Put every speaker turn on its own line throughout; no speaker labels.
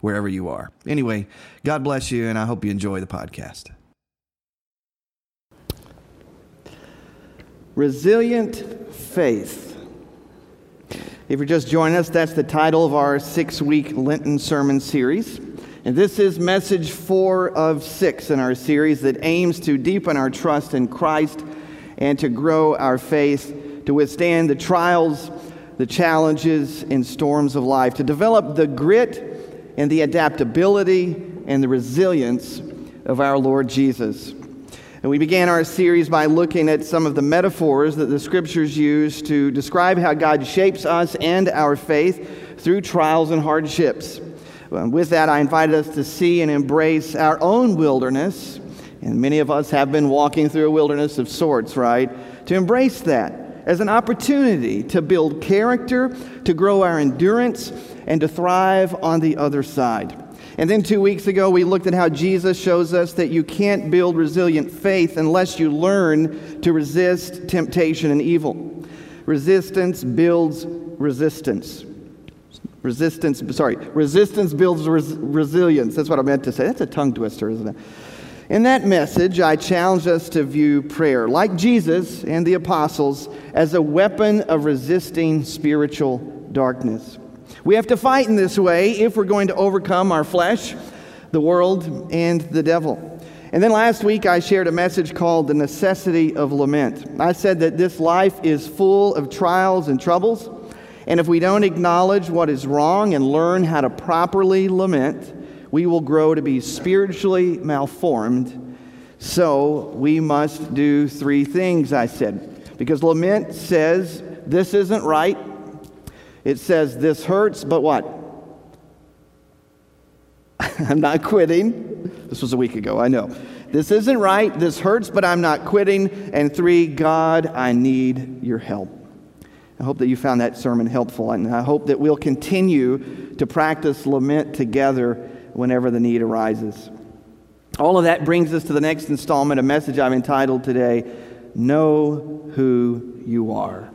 wherever you are. Anyway, God bless you, and I hope you enjoy the podcast.
Resilient Faith. If you're just joining us, that's the title of our six week Lenten sermon series. And this is message four of six in our series that aims to deepen our trust in Christ and to grow our faith, to withstand the trials, the challenges, and storms of life, to develop the grit and the adaptability and the resilience of our Lord Jesus. And we began our series by looking at some of the metaphors that the scriptures use to describe how God shapes us and our faith through trials and hardships. With that, I invited us to see and embrace our own wilderness. And many of us have been walking through a wilderness of sorts, right? To embrace that as an opportunity to build character, to grow our endurance, and to thrive on the other side. And then two weeks ago, we looked at how Jesus shows us that you can't build resilient faith unless you learn to resist temptation and evil. Resistance builds resistance. Resistance, sorry, resistance builds res- resilience. That's what I meant to say. That's a tongue twister, isn't it? In that message, I challenge us to view prayer, like Jesus and the apostles, as a weapon of resisting spiritual darkness. We have to fight in this way if we're going to overcome our flesh, the world, and the devil. And then last week, I shared a message called The Necessity of Lament. I said that this life is full of trials and troubles, and if we don't acknowledge what is wrong and learn how to properly lament, we will grow to be spiritually malformed. So we must do three things, I said. Because lament says, This isn't right, it says, This hurts, but what? I'm not quitting. This was a week ago, I know. This isn't right. This hurts, but I'm not quitting. And three, God, I need your help. I hope that you found that sermon helpful, and I hope that we'll continue to practice lament together whenever the need arises. All of that brings us to the next installment, a message I've entitled today Know Who You Are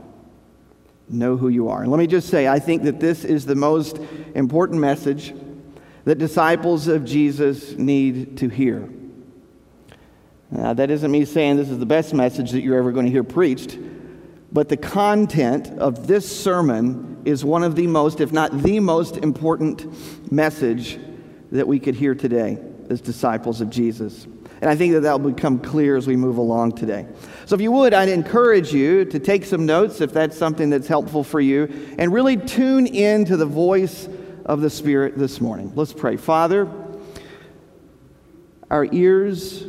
know who you are. And let me just say, I think that this is the most important message that disciples of Jesus need to hear. Now, that isn't me saying this is the best message that you're ever going to hear preached, but the content of this sermon is one of the most, if not the most important message that we could hear today as disciples of Jesus. And I think that that will become clear as we move along today. So, if you would, I'd encourage you to take some notes if that's something that's helpful for you and really tune in to the voice of the Spirit this morning. Let's pray. Father, our ears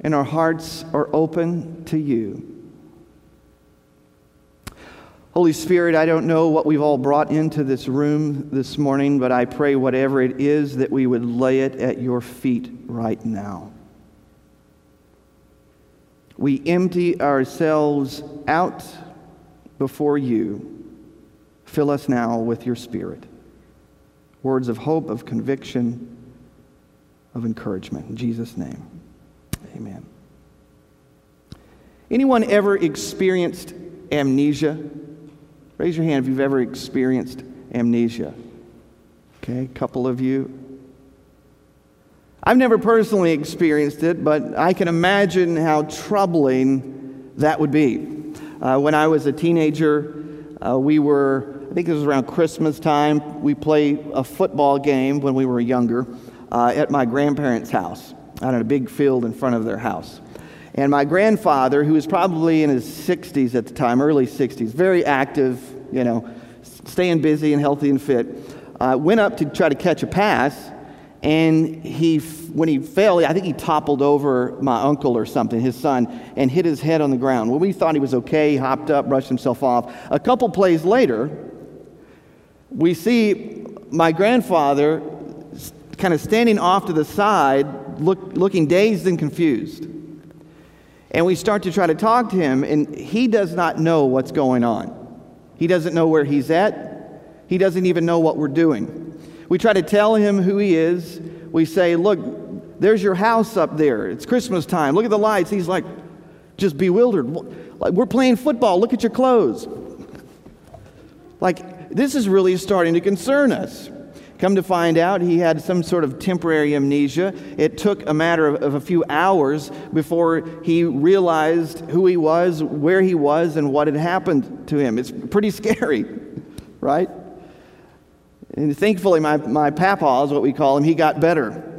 and our hearts are open to you. Holy Spirit, I don't know what we've all brought into this room this morning, but I pray whatever it is that we would lay it at your feet right now. We empty ourselves out before you. Fill us now with your Spirit. Words of hope, of conviction, of encouragement. In Jesus' name, amen. Anyone ever experienced amnesia? Raise your hand if you've ever experienced amnesia. Okay, a couple of you. I've never personally experienced it, but I can imagine how troubling that would be. Uh, when I was a teenager, uh, we were, I think it was around Christmas time, we played a football game when we were younger uh, at my grandparents' house out in a big field in front of their house. And my grandfather, who was probably in his 60s at the time, early 60s, very active, you know, staying busy and healthy and fit, uh, went up to try to catch a pass and he, when he fell, I think he toppled over my uncle or something, his son, and hit his head on the ground. Well, we thought he was okay. He hopped up, brushed himself off. A couple plays later, we see my grandfather kind of standing off to the side, look, looking dazed and confused. And we start to try to talk to him, and he does not know what's going on. He doesn't know where he's at. He doesn't even know what we're doing. We try to tell him who he is. We say, Look, there's your house up there. It's Christmas time. Look at the lights. He's like, just bewildered. Like, we're playing football. Look at your clothes. Like, this is really starting to concern us. Come to find out, he had some sort of temporary amnesia. It took a matter of, of, a few hours before he realized who he was, where he was, and what had happened to him. It's pretty scary, right? And thankfully, my, my papa is what we call him, he got better.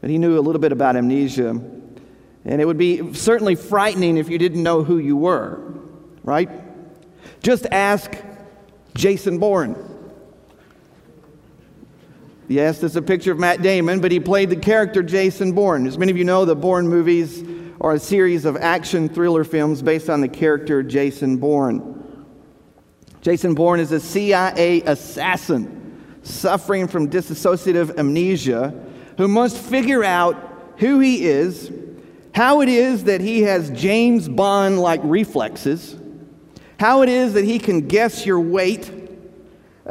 But he knew a little bit about amnesia. And it would be certainly frightening if you didn't know who you were, right? Just ask Jason Bourne. Yes, is a picture of Matt Damon, but he played the character Jason Bourne. As many of you know, the Bourne movies are a series of action thriller films based on the character Jason Bourne. Jason Bourne is a CIA assassin suffering from dissociative amnesia who must figure out who he is, how it is that he has James Bond like reflexes, how it is that he can guess your weight.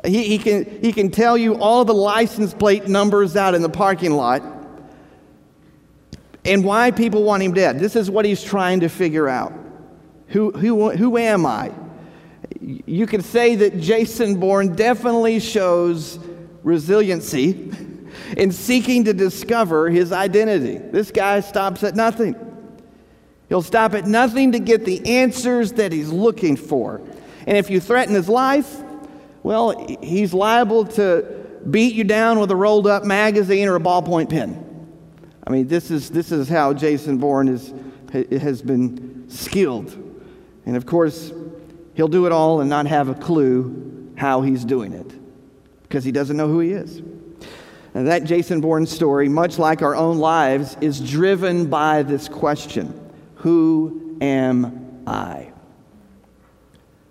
He, he, can, he can tell you all the license plate numbers out in the parking lot and why people want him dead. This is what he's trying to figure out. Who, who, who am I? You could say that Jason Bourne definitely shows resiliency in seeking to discover his identity. This guy stops at nothing. He'll stop at nothing to get the answers that he's looking for. And if you threaten his life, well, he's liable to beat you down with a rolled up magazine or a ballpoint pen. I mean, this is, this is how Jason Bourne is, has been skilled. And of course, He'll do it all and not have a clue how he's doing it because he doesn't know who he is. And that Jason Bourne story, much like our own lives, is driven by this question Who am I?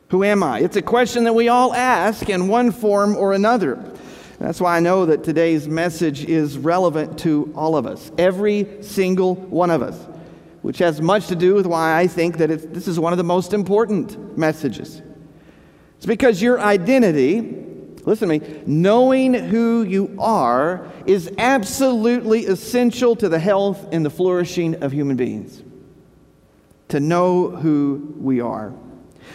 Who am I? It's a question that we all ask in one form or another. That's why I know that today's message is relevant to all of us, every single one of us which has much to do with why I think that this is one of the most important messages. It's because your identity, listen to me, knowing who you are is absolutely essential to the health and the flourishing of human beings. To know who we are.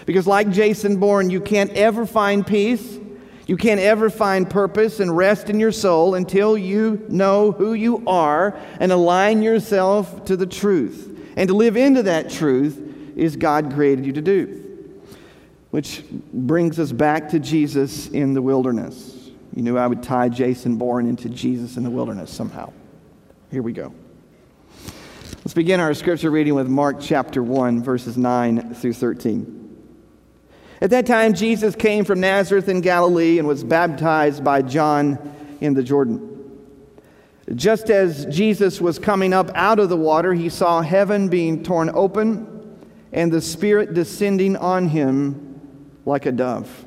Because, like Jason Bourne, you can't ever find peace. You can't ever find purpose and rest in your soul until you know who you are and align yourself to the truth. And to live into that truth is God created you to do. Which brings us back to Jesus in the wilderness. You knew I would tie Jason Bourne into Jesus in the wilderness somehow. Here we go. Let's begin our scripture reading with Mark chapter 1, verses 9 through 13. At that time, Jesus came from Nazareth in Galilee and was baptized by John in the Jordan. Just as Jesus was coming up out of the water, he saw heaven being torn open and the Spirit descending on him like a dove.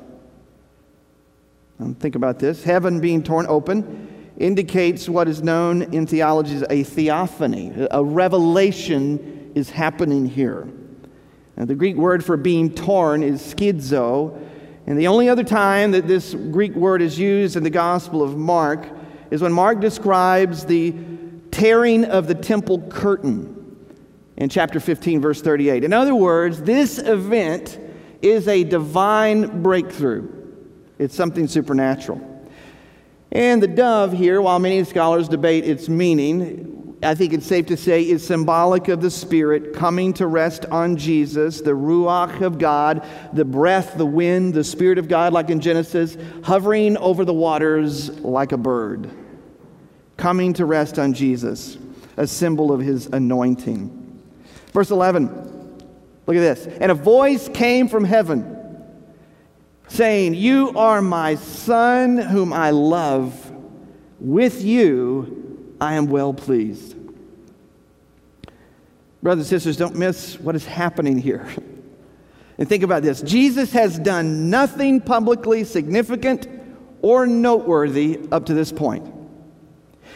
Now, think about this. Heaven being torn open indicates what is known in theology as a theophany. A revelation is happening here. Now, the Greek word for being torn is schizo, and the only other time that this Greek word is used in the Gospel of Mark is when Mark describes the tearing of the temple curtain in chapter 15, verse 38. In other words, this event is a divine breakthrough, it's something supernatural. And the dove here, while many scholars debate its meaning, I think it's safe to say is symbolic of the Spirit coming to rest on Jesus, the Ruach of God, the breath, the wind, the Spirit of God, like in Genesis, hovering over the waters like a bird, coming to rest on Jesus, a symbol of his anointing. Verse 11, look at this. And a voice came from heaven saying, You are my Son, whom I love. With you I am well pleased. Brothers and sisters, don't miss what is happening here. And think about this Jesus has done nothing publicly significant or noteworthy up to this point.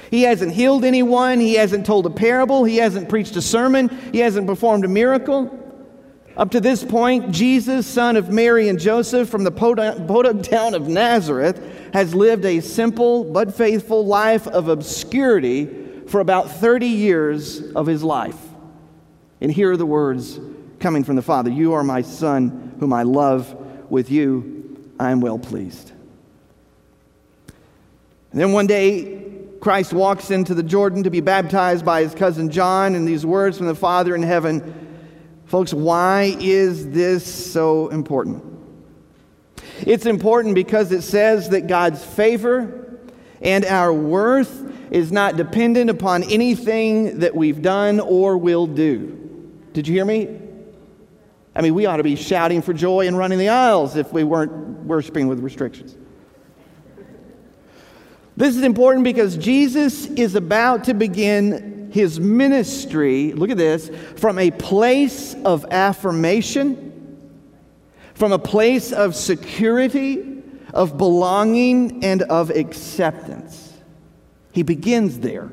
He hasn't healed anyone, he hasn't told a parable, he hasn't preached a sermon, he hasn't performed a miracle. Up to this point, Jesus, son of Mary and Joseph from the podunk town of Nazareth, has lived a simple but faithful life of obscurity for about 30 years of his life. And here are the words coming from the Father You are my Son, whom I love. With you, I am well pleased. And then one day, Christ walks into the Jordan to be baptized by his cousin John, and these words from the Father in heaven. Folks, why is this so important? It's important because it says that God's favor and our worth is not dependent upon anything that we've done or will do. Did you hear me? I mean, we ought to be shouting for joy and running the aisles if we weren't worshiping with restrictions. This is important because Jesus is about to begin his ministry, look at this, from a place of affirmation, from a place of security, of belonging, and of acceptance. He begins there.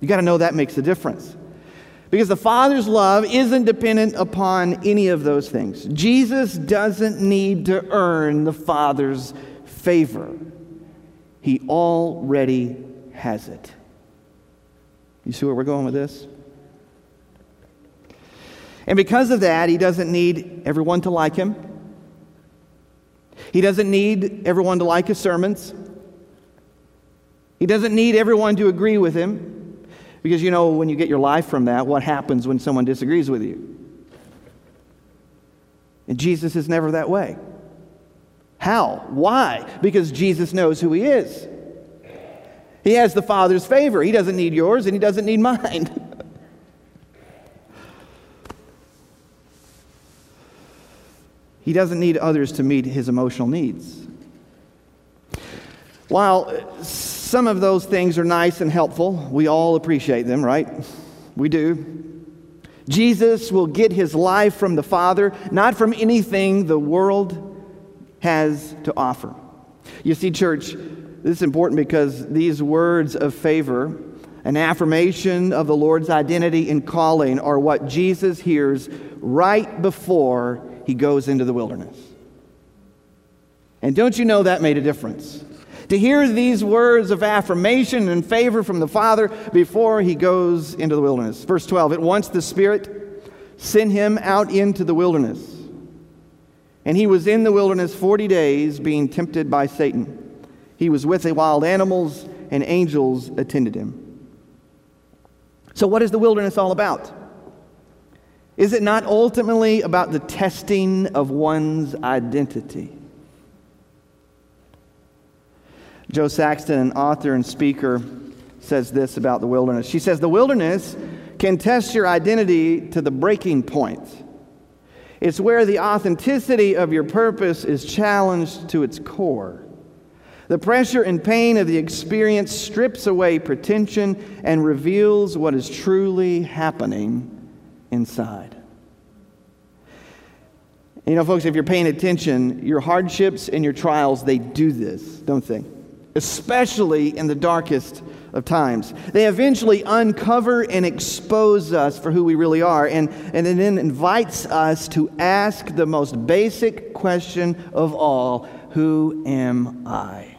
You got to know that makes a difference. Because the Father's love isn't dependent upon any of those things. Jesus doesn't need to earn the Father's favor, He already has it. You see where we're going with this? And because of that, He doesn't need everyone to like Him. He doesn't need everyone to like His sermons. He doesn't need everyone to agree with Him. Because you know, when you get your life from that, what happens when someone disagrees with you? And Jesus is never that way. How? Why? Because Jesus knows who he is. He has the Father's favor. He doesn't need yours and he doesn't need mine. he doesn't need others to meet his emotional needs. While some of those things are nice and helpful. We all appreciate them, right? We do. Jesus will get his life from the Father, not from anything the world has to offer. You see, church, this is important because these words of favor, an affirmation of the Lord's identity and calling, are what Jesus hears right before he goes into the wilderness. And don't you know that made a difference? to hear these words of affirmation and favor from the Father before he goes into the wilderness. Verse 12 At once the Spirit sent him out into the wilderness. And he was in the wilderness 40 days being tempted by Satan. He was with the wild animals, and angels attended him. So, what is the wilderness all about? Is it not ultimately about the testing of one's identity? Jo Saxton, an author and speaker, says this about the wilderness. She says, The wilderness can test your identity to the breaking point. It's where the authenticity of your purpose is challenged to its core. The pressure and pain of the experience strips away pretension and reveals what is truly happening inside. You know, folks, if you're paying attention, your hardships and your trials, they do this, don't they? especially in the darkest of times. They eventually uncover and expose us for who we really are, and, and it then invites us to ask the most basic question of all Who am I?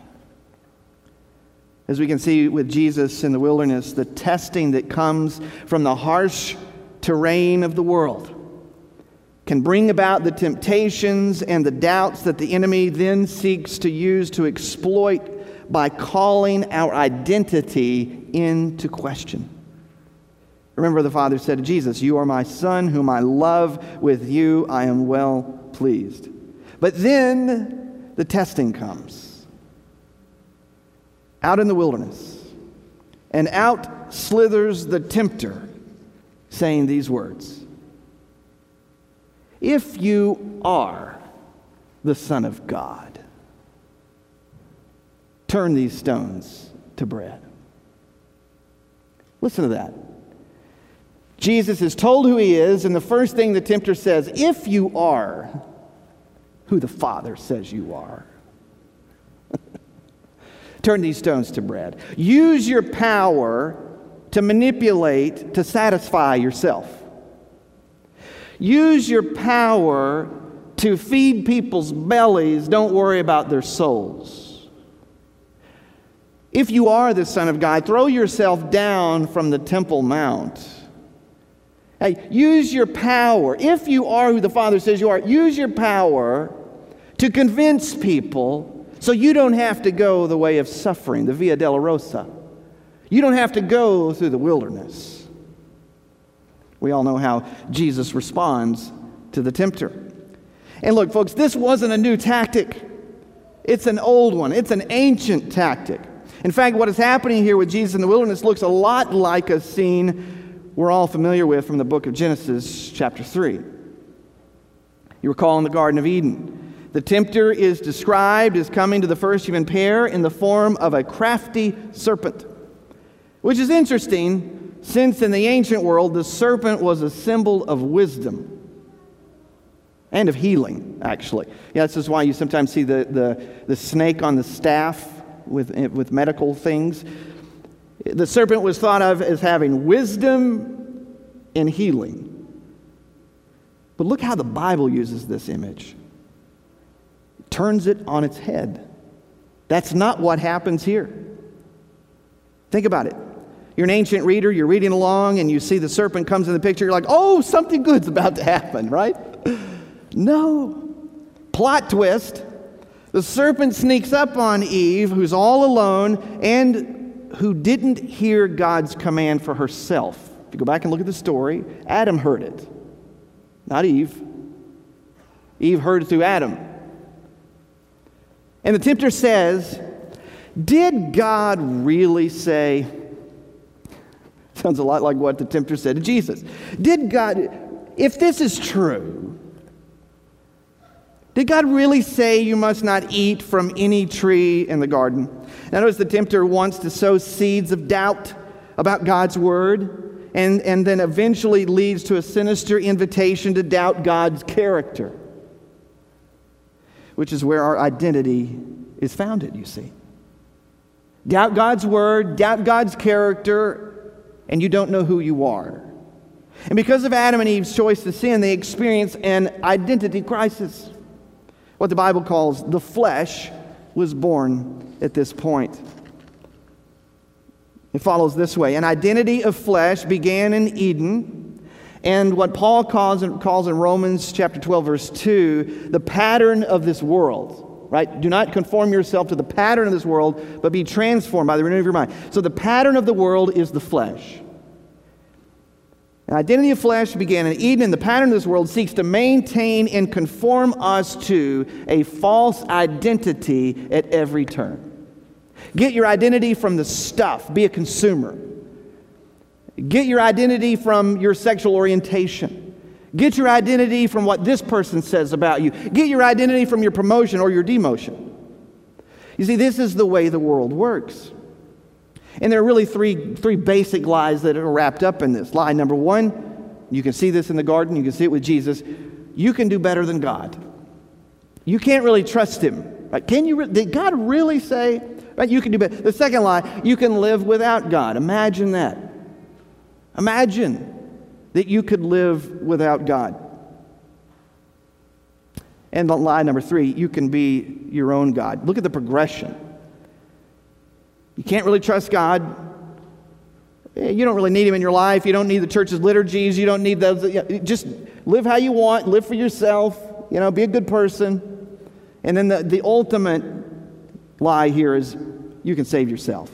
As we can see with Jesus in the wilderness, the testing that comes from the harsh terrain of the world can bring about the temptations and the doubts that the enemy then seeks to use to exploit by calling our identity into question. Remember, the Father said to Jesus, You are my Son, whom I love. With you I am well pleased. But then the testing comes. Out in the wilderness, and out slithers the tempter, saying these words If you are the Son of God, turn these stones to bread. Listen to that. Jesus is told who he is, and the first thing the tempter says, if you are who the Father says you are, turn these stones to bread. Use your power to manipulate, to satisfy yourself. Use your power to feed people's bellies. Don't worry about their souls. If you are the Son of God, throw yourself down from the Temple Mount. Hey, use your power. If you are who the Father says you are, use your power to convince people so you don't have to go the way of suffering, the Via Dolorosa. You don't have to go through the wilderness. We all know how Jesus responds to the tempter. And look, folks, this wasn't a new tactic. It's an old one. It's an ancient tactic. In fact, what is happening here with Jesus in the wilderness looks a lot like a scene we're all familiar with from the book of Genesis, chapter 3. You recall in the Garden of Eden. The tempter is described as coming to the first human pair in the form of a crafty serpent, which is interesting since in the ancient world the serpent was a symbol of wisdom and of healing, actually. Yeah, this is why you sometimes see the, the, the snake on the staff with, with medical things. The serpent was thought of as having wisdom and healing. But look how the Bible uses this image. Turns it on its head. That's not what happens here. Think about it. You're an ancient reader, you're reading along, and you see the serpent comes in the picture. You're like, oh, something good's about to happen, right? No. Plot twist the serpent sneaks up on Eve, who's all alone and who didn't hear God's command for herself. If you go back and look at the story, Adam heard it, not Eve. Eve heard it through Adam. And the tempter says, Did God really say, Sounds a lot like what the tempter said to Jesus. Did God, if this is true, did God really say you must not eat from any tree in the garden? Now, notice the tempter wants to sow seeds of doubt about God's word and, and then eventually leads to a sinister invitation to doubt God's character, which is where our identity is founded, you see. Doubt God's word, doubt God's character, and you don't know who you are. And because of Adam and Eve's choice to sin, they experience an identity crisis. What the Bible calls the flesh was born at this point. It follows this way An identity of flesh began in Eden. And what Paul calls in, calls in Romans chapter 12, verse 2, the pattern of this world, right? Do not conform yourself to the pattern of this world, but be transformed by the renewing of your mind. So the pattern of the world is the flesh. An identity of flesh began in Eden, and the pattern of this world seeks to maintain and conform us to a false identity at every turn. Get your identity from the stuff, be a consumer. Get your identity from your sexual orientation. Get your identity from what this person says about you. Get your identity from your promotion or your demotion. You see, this is the way the world works. And there are really three, three basic lies that are wrapped up in this. Lie number one, you can see this in the garden, you can see it with Jesus. You can do better than God. You can't really trust him. Right? Can you? Did God really say? Right? You can do better. The second lie, you can live without God. Imagine that. Imagine that you could live without God. And lie number three, you can be your own God. Look at the progression. You can't really trust God. Eh, you don't really need Him in your life. You don't need the church's liturgies. You don't need those. Just live how you want, live for yourself, you know, be a good person. And then the, the ultimate lie here is you can save yourself.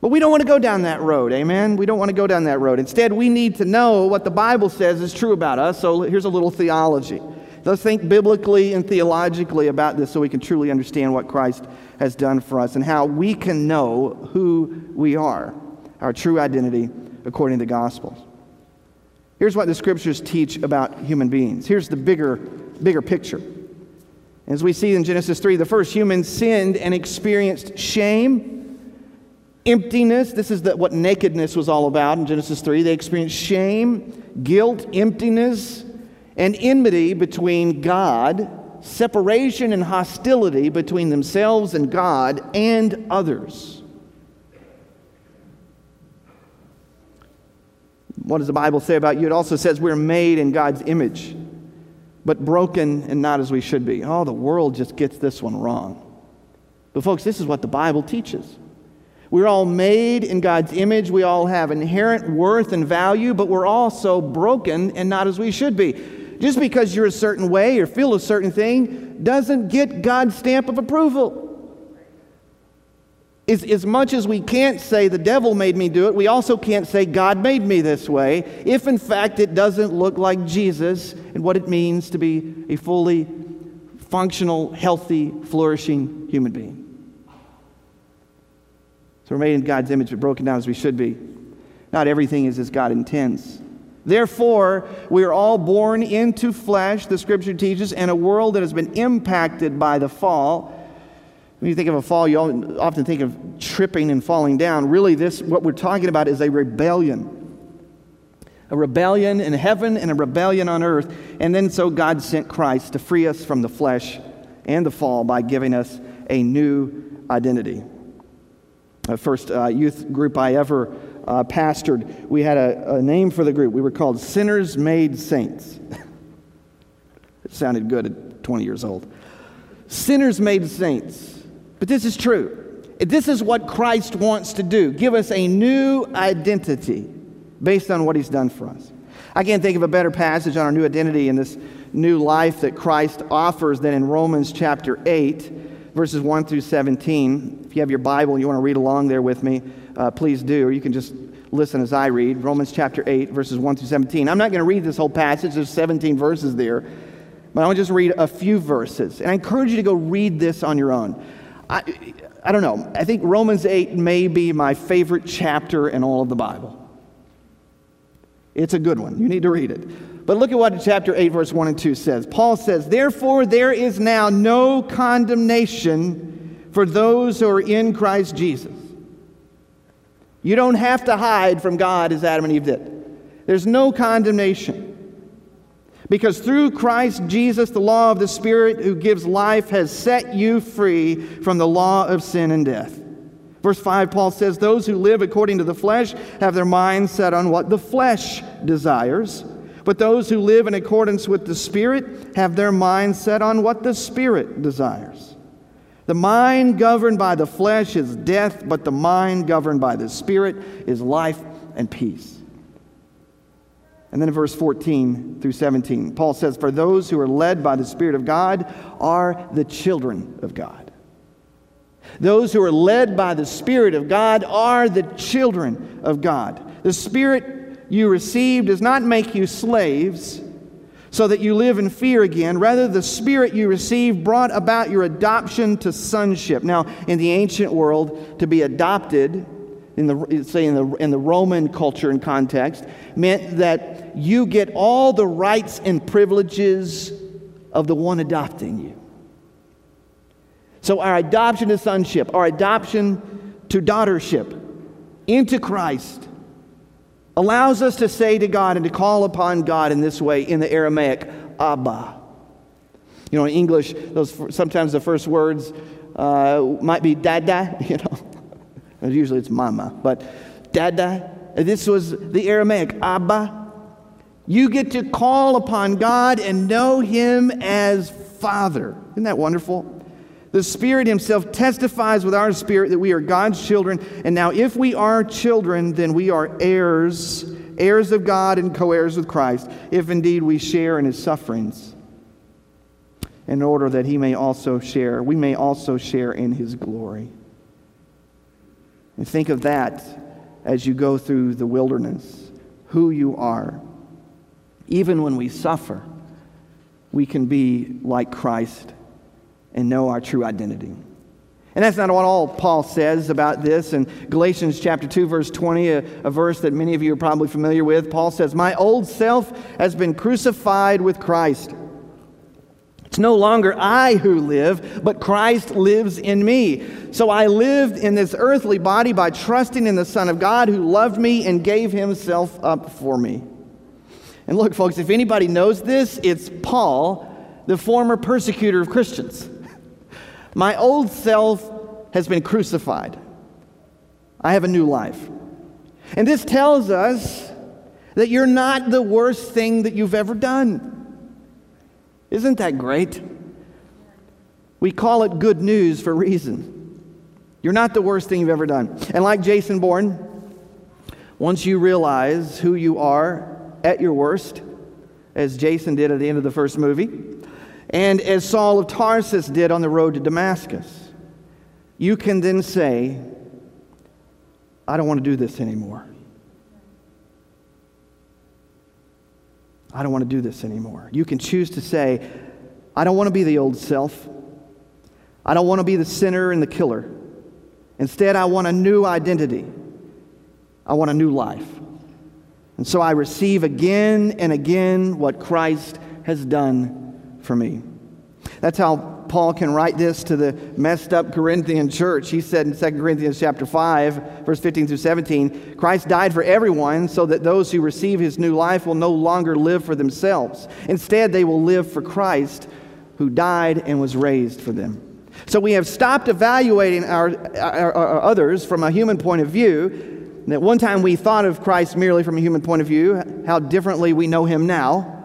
But we don't want to go down that road, amen? We don't want to go down that road. Instead, we need to know what the Bible says is true about us. So here's a little theology. Let's think biblically and theologically about this so we can truly understand what Christ has done for us and how we can know who we are, our true identity according to the Gospels. Here's what the scriptures teach about human beings. Here's the bigger, bigger picture. As we see in Genesis 3, the first humans sinned and experienced shame emptiness. This is the, what nakedness was all about in Genesis 3. They experienced shame, guilt, emptiness, and enmity between God, separation and hostility between themselves and God and others. What does the Bible say about you? It also says we're made in God's image, but broken and not as we should be. Oh, the world just gets this one wrong. But, folks, this is what the Bible teaches. We're all made in God's image. We all have inherent worth and value, but we're also broken and not as we should be. Just because you're a certain way or feel a certain thing doesn't get God's stamp of approval. As, as much as we can't say the devil made me do it, we also can't say God made me this way if in fact it doesn't look like Jesus and what it means to be a fully functional, healthy, flourishing human being. So we're made in God's image, but broken down as we should be. Not everything is as God intends. Therefore, we are all born into flesh, the scripture teaches, and a world that has been impacted by the fall. When you think of a fall, you often think of tripping and falling down. Really, this, what we're talking about, is a rebellion. A rebellion in heaven and a rebellion on earth. And then so God sent Christ to free us from the flesh and the fall by giving us a new identity the first uh, youth group I ever uh, pastored, we had a, a, name for the group. We were called Sinners Made Saints. it sounded good at 20 years old. Sinners Made Saints. But this is true. This is what Christ wants to do give us a new identity based on what he's done for us. I can't think of a better passage on our new identity in this new life that Christ offers than in Romans chapter 8 verses 1 through 17. You have your Bible and you want to read along there with me, uh, please do, or you can just listen as I read. Romans chapter 8, verses 1 through 17. I'm not going to read this whole passage, there's 17 verses there, but I want to just read a few verses. And I encourage you to go read this on your own. I, I don't know, I think Romans 8 may be my favorite chapter in all of the Bible. It's a good one. You need to read it. But look at what chapter 8, verse 1 and 2 says. Paul says, Therefore, there is now no condemnation for those who are in Christ Jesus. You don't have to hide from God as Adam and Eve did. There's no condemnation. Because through Christ Jesus, the law of the Spirit who gives life has set you free from the law of sin and death. Verse 5, Paul says, Those who live according to the flesh have their minds set on what the flesh desires. But those who live in accordance with the Spirit have their minds set on what the Spirit desires. The mind governed by the flesh is death, but the mind governed by the Spirit is life and peace. And then in verse 14 through 17, Paul says, For those who are led by the Spirit of God are the children of God. Those who are led by the Spirit of God are the children of God. The Spirit you received does not make you slaves so that you live in fear again. Rather, the Spirit you received brought about your adoption to sonship. Now, in the ancient world, to be adopted, in the, say in the, in the Roman culture and context, meant that you get all the rights and privileges of the one adopting you. So, our adoption to sonship, our adoption to daughtership into Christ allows us to say to God and to call upon God in this way in the Aramaic, Abba. You know, in English, those sometimes the first words uh, might be dada, you know. Usually it's mama, but dada. This was the Aramaic, Abba. You get to call upon God and know Him as Father. Isn't that wonderful? The Spirit Himself testifies with our spirit that we are God's children. And now, if we are children, then we are heirs, heirs of God and co heirs with Christ, if indeed we share in His sufferings, in order that He may also share, we may also share in His glory. And think of that as you go through the wilderness, who you are. Even when we suffer, we can be like Christ and know our true identity. And that's not what all Paul says about this. In Galatians chapter 2, verse 20, a, a, verse that many of you are probably familiar with, Paul says, My old self has been crucified with Christ. It's no longer I who live, but Christ lives in me. So I lived in this earthly body by trusting in the Son of God who loved me and gave himself up for me. And look, folks, if anybody knows this, it's Paul, the former persecutor of Christians. My old self has been crucified. I have a new life. And this tells us that you're not the worst thing that you've ever done. Isn't that great? We call it good news for a reason. You're not the worst thing you've ever done. And like Jason Bourne, once you realize who you are at your worst, as Jason did at the end of the first movie, and as Saul of Tarsus did on the road to Damascus, you can then say, I don't want to do this anymore. I don't want to do this anymore. You can choose to say, I don't want to be the old self. I don't want to be the sinner and the killer. Instead, I want a new identity. I want a new life. And so I receive again and again what Christ has done for me. That's how Paul can write this to the messed up Corinthian church. He said in 2 Corinthians chapter 5, verse 15 through 17, Christ died for everyone so that those who receive his new life will no longer live for themselves. Instead, they will live for Christ who died and was raised for them. So we have stopped evaluating our, our, our others from a human point of view. That one time we thought of Christ merely from a human point of view, how differently we know him now.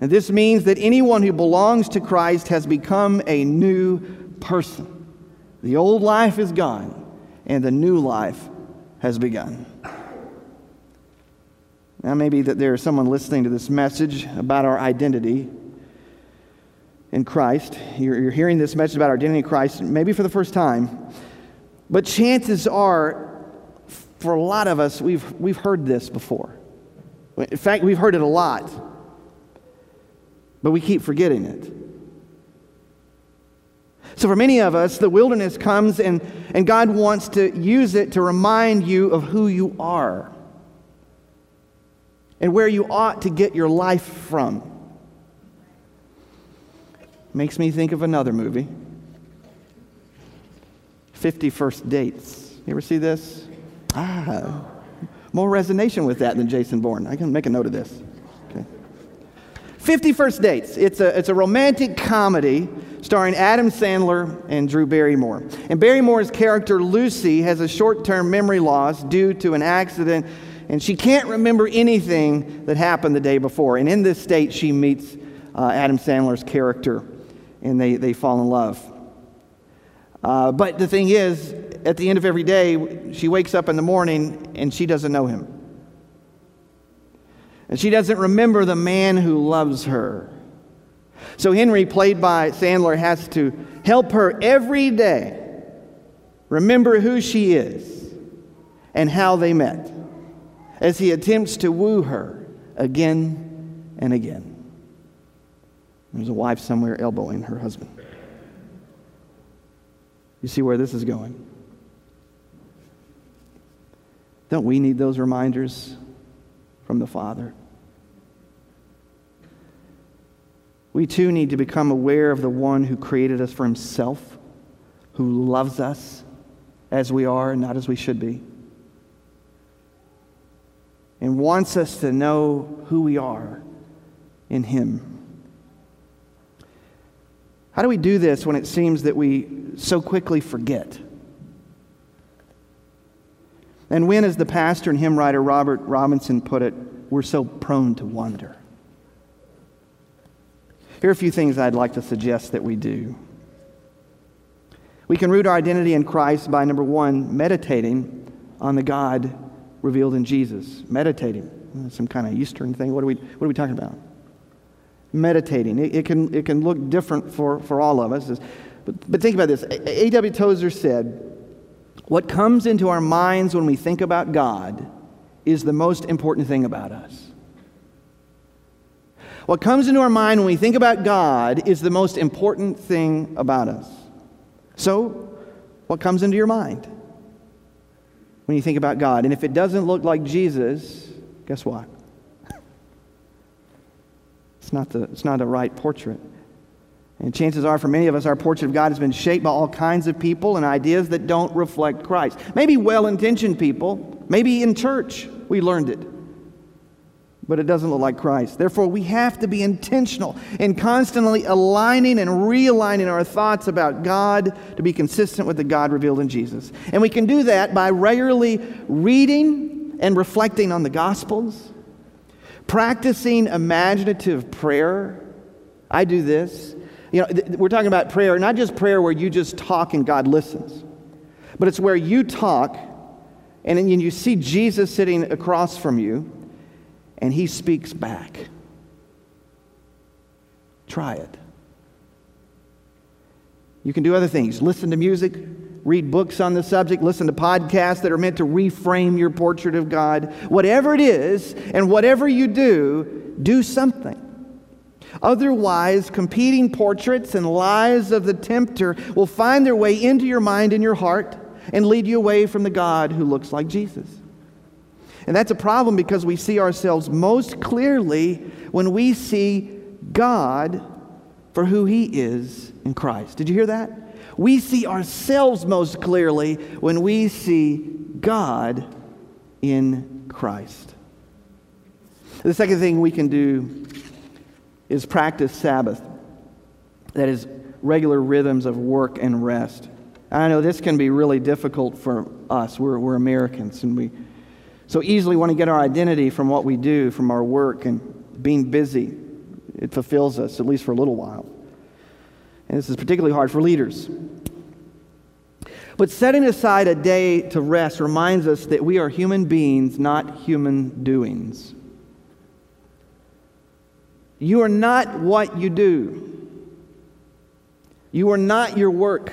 And this means that anyone who belongs to Christ has become a new person. The old life is gone, and the new life has begun. Now, maybe that there's someone listening to this message about our identity in Christ. You're, you're hearing this message about our identity in Christ, maybe for the first time. But chances are, for a lot of us, we've, we've heard this before. In fact, we've heard it a lot but we keep forgetting it. So, for many of us, the wilderness comes and, and God wants to use it to remind you of who you are and where you ought to get your life from. Makes me think of another movie 50 First Dates. You ever see this? Ah, more resonation with that than Jason Bourne. I can make a note of this. 50 First Dates. It's a, it's a romantic comedy starring Adam Sandler and Drew Barrymore. And Barrymore's character, Lucy, has a short term memory loss due to an accident, and she can't remember anything that happened the day before. And in this state, she meets uh, Adam Sandler's character, and they, they fall in love. Uh, but the thing is, at the end of every day, she wakes up in the morning and she doesn't know him. And she doesn't remember the man who loves her. So Henry, played by Sandler, has to help her every day remember who she is and how they met as he attempts to woo her again and again. There's a wife somewhere elbowing her husband. You see where this is going? Don't we need those reminders from the Father. We too need to become aware of the one who created us for himself, who loves us as we are and not as we should be, and wants us to know who we are in him. How do we do this when it seems that we so quickly forget? And when, as the pastor and hymn writer Robert Robinson put it, we're so prone to wonder. Here are a few things I'd like to suggest that we do. We can root our identity in Christ by number one, meditating on the God revealed in Jesus. Meditating. Some kind of Eastern thing. What are we, what are we talking about? Meditating. It, it can, it can look different for, for all of us. But, but think about this. A.W. Tozer said, what comes into our minds when we think about God is the most important thing about us. What comes into our mind when we think about God is the most important thing about us. So, what comes into your mind when you think about God? And if it doesn't look like Jesus, guess what? It's not the, it's not a right portrait. And chances are, for many of us, our portrait of God has been shaped by all kinds of people and ideas that don't reflect Christ. Maybe well intentioned people, maybe in church we learned it, but it doesn't look like Christ. Therefore, we have to be intentional in constantly aligning and realigning our thoughts about God to be consistent with the God revealed in Jesus. And we can do that by regularly reading and reflecting on the Gospels, practicing imaginative prayer. I do this you know, th- we're talking about prayer, not just prayer where you just talk and God listens, but it's where you talk and then you see Jesus sitting across from you and he speaks back. Try it. You can do other things. Listen to music, read books on the subject, listen to podcasts that are meant to reframe your portrait of God. Whatever it is, and whatever you do, do something. Otherwise, competing portraits and lies of the tempter will find their way into your mind and your heart and lead you away from the God who looks like Jesus. And that's a problem because we see ourselves most clearly when we see God for who He is in Christ. Did you hear that? We see ourselves most clearly when we see God in Christ. The second thing we can do is practice Sabbath. That is, regular rhythms of work and rest. I know this can be really difficult for us. We're, we're Americans, and we so easily want to get our identity from what we do, from our work, and being busy. It fulfills us, at least for a little while. And this is particularly hard for leaders. But setting aside a day to rest reminds us that we are human beings, not human doings. You are not what you do. You are not your work.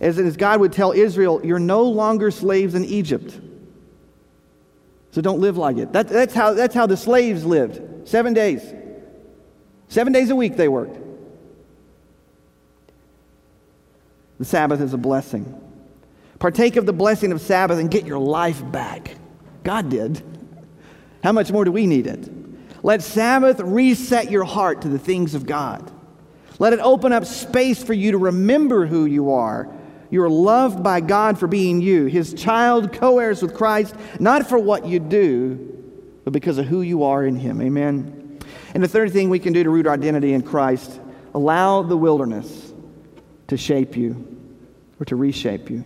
As, as God would tell Israel, you're no longer slaves in Egypt. So don't live like it. That, that's, how, that's how the slaves lived seven days. Seven days a week they worked. The Sabbath is a blessing. Partake of the blessing of Sabbath and get your life back. God did. How much more do we need it? Let Sabbath reset your heart to the things of God. Let it open up space for you to remember who you are. You are loved by God for being you, His child, co heirs with Christ, not for what you do, but because of who you are in Him. Amen. And the third thing we can do to root our identity in Christ allow the wilderness to shape you or to reshape you.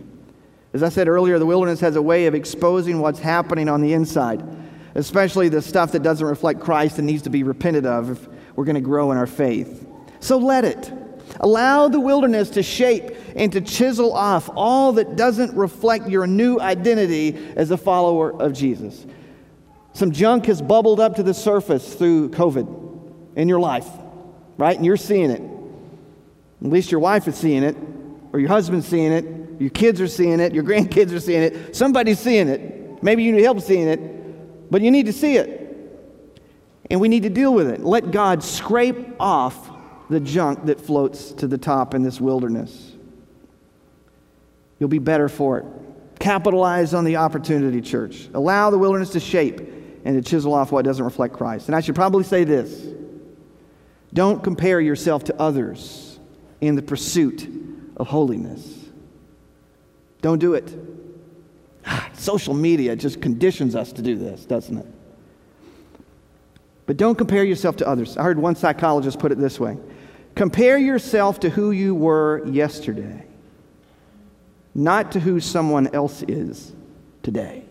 As I said earlier, the wilderness has a way of exposing what's happening on the inside especially the stuff that doesn't reflect Christ and needs to be repented of if we're going to grow in our faith. So let it. Allow the wilderness to shape and to chisel off all that doesn't reflect your new identity as a follower of Jesus. Some junk has bubbled up to the surface through COVID in your life, right? And you're seeing it. At least your wife is seeing it, or your husband's seeing it, your kids are seeing it, your grandkids are seeing it, somebody's seeing it. Maybe you need help seeing it. But you need to see it. And we need to deal with it. Let God scrape off the junk that floats to the top in this wilderness. You'll be better for it. Capitalize on the opportunity, church. Allow the wilderness to shape and to chisel off what doesn't reflect Christ. And I should probably say this don't compare yourself to others in the pursuit of holiness. Don't do it. Social media just conditions us to do this, doesn't it? But don't compare yourself to others. I heard one psychologist put it this way compare yourself to who you were yesterday, not to who someone else is today.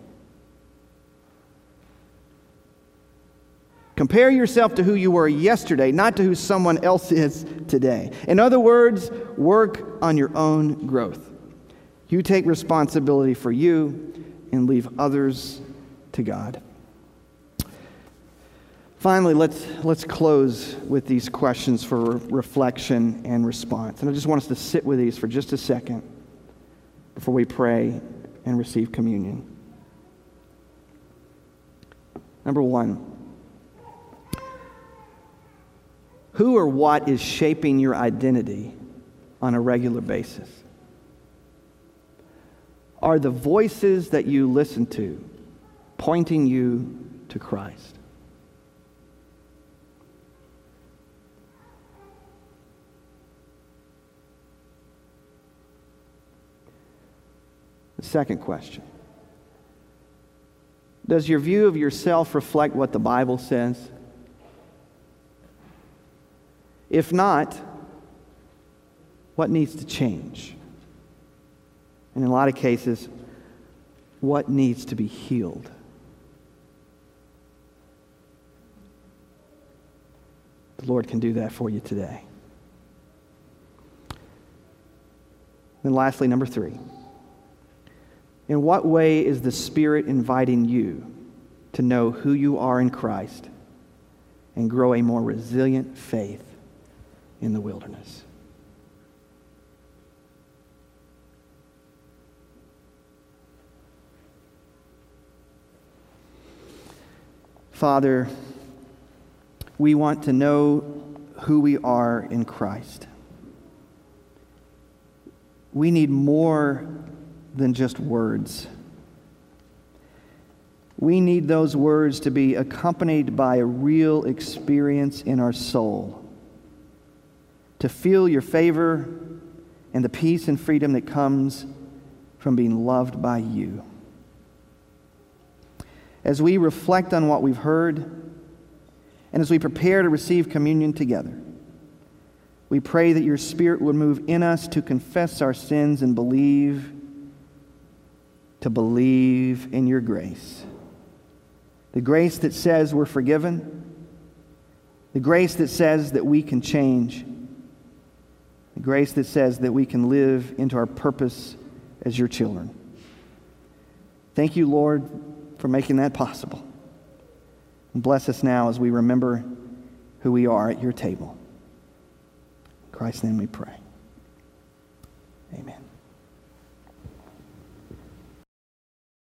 Compare yourself to who you were yesterday, not to who someone else is today. In other words, work on your own growth. You take responsibility for you and leave others to God. Finally, let's, let's close with these questions for reflection and response. And I just want us to sit with these for just a second before we pray and receive communion. Number one, who or what is shaping your identity on a regular basis? are the voices that you listen to pointing you to Christ. The second question Does your view of yourself reflect what the Bible says? If not, what needs to change? And in a lot of cases, what needs to be healed? The Lord can do that for you today. And lastly, number three. In what way is the Spirit inviting you to know who you are in Christ and grow a more resilient faith in the wilderness? Father, we want to know who we are in Christ. We need more than just words. We need those words to be accompanied by a real experience in our soul, to feel your favor and the peace and freedom that comes from being loved by you. As we reflect on what we've heard, and as we prepare to receive communion together, we pray that your Spirit would move in us to confess our sins and believe, to believe in your grace. The grace that says we're forgiven, the grace that says that we can change, the grace that says that we can live into our purpose as your children. Thank you, Lord, for making that possible. And bless us now as we remember who we are at your table. In Christ's name we pray. Amen.